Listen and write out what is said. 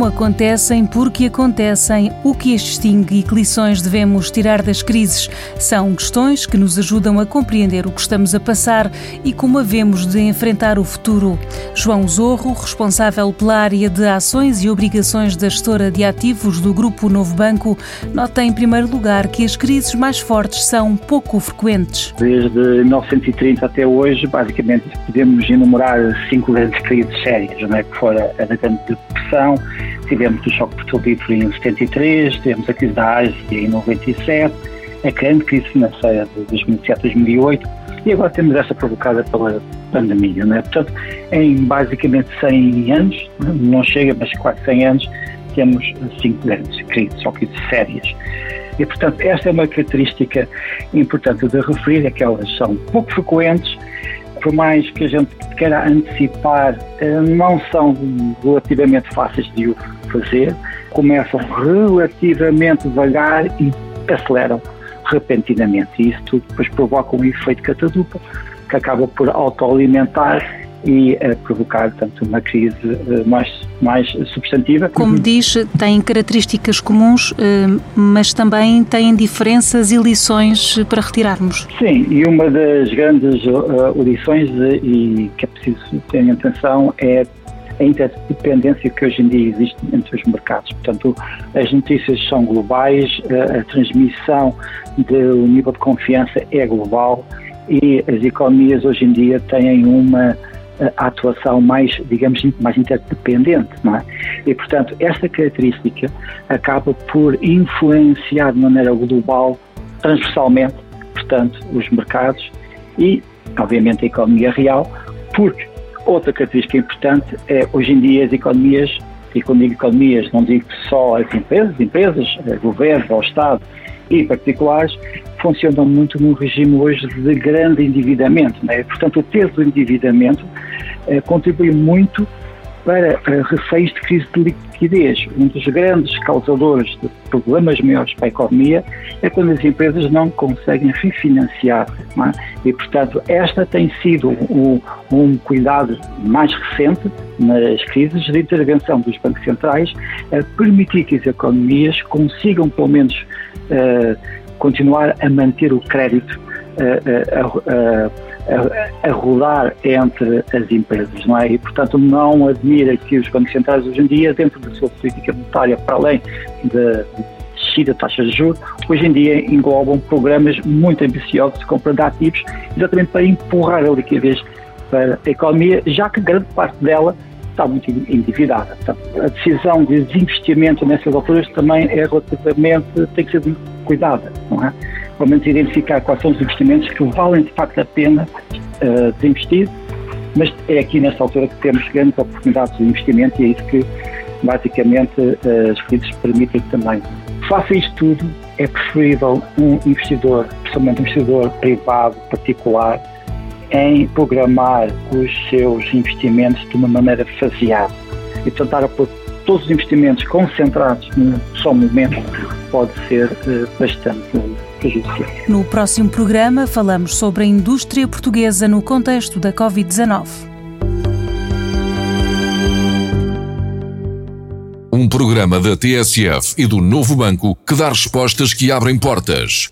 como acontecem, porque acontecem, o que as distingue e que lições devemos tirar das crises. São questões que nos ajudam a compreender o que estamos a passar e como havemos de enfrentar o futuro. João Zorro, responsável pela área de ações e obrigações da gestora de ativos do Grupo Novo Banco, nota em primeiro lugar que as crises mais fortes são pouco frequentes. Desde 1930 até hoje, basicamente, podemos enumerar cinco grandes crises sérias, não é? que fora a da Grande Depressão, tivemos o choque petrolífero em 73, tivemos a crise da Ásia em 97, a grande crise financeira de 2007-2008 e agora temos essa provocada pela pandemia. Não é? Portanto, em basicamente 100 anos, não chega, mas quase 100 anos, temos cinco grandes crises, só crises sérias. E, portanto, esta é uma característica importante de referir, é que elas são pouco frequentes, por mais que a gente queira antecipar, eh, não são relativamente fáceis de o fazer, começam relativamente devagar e aceleram repentinamente. E isso tudo depois provoca um efeito catadupa que acaba por autoalimentar e a provocar, portanto, uma crise eh, mais, mais substantiva. Como diz, tem características comuns, eh, mas também têm diferenças e lições para retirarmos. Sim, e uma das grandes uh, lições e que é preciso ter em atenção é a interdependência que hoje em dia existe entre os mercados. Portanto, as notícias são globais, a transmissão do nível de confiança é global e as economias hoje em dia têm uma a atuação mais, digamos, mais interdependente, não é? E, portanto, esta característica acaba por influenciar de maneira global, transversalmente, portanto, os mercados e, obviamente, a economia real, porque outra característica importante é, hoje em dia, as economias, e quando digo economias, não digo só as empresas, empresas, eh, governo ou Estado e particulares, funcionam muito num regime hoje de grande endividamento. Né? Portanto, o peso do endividamento eh, contribui muito para eh, receios de crise de liquidez. Um dos grandes causadores de problemas maiores para a economia é quando as empresas não conseguem refinanciar. Não é? E, portanto, esta tem sido um, um, cuidado mais recente nas crises de intervenção dos bancos centrais a permitir que as economias consigam, pelo menos, uh, continuar a manter o crédito uh, a, a, rodar entre as empresas, não é? E, portanto, não admira que os bancos centrais hoje em dia, dentro da sua política monetária, para além da descida de taxas de juros, hoje em dia englobam programas muito ambiciosos de compra de ativos, exatamente para empurrar a liquidez para a economia, já que grande parte dela está muito endividada. A decisão de desinvestimento nessas alturas também é relativamente, tem que ser cuidada, não é? Pelo menos identificar quais são os investimentos que valem de facto a pena uh, desinvestir, mas é aqui nesta altura que temos grandes oportunidades de investimento e é isso que basicamente uh, as crises permitem também. Faça isto tudo, é preferível um investidor, principalmente um investidor privado, particular, em programar os seus investimentos de uma maneira faseada e tentar pôr todos os investimentos concentrados num só momento pode ser uh, bastante No próximo programa falamos sobre a indústria portuguesa no contexto da Covid-19. Um programa da TSF e do Novo Banco que dá respostas que abrem portas.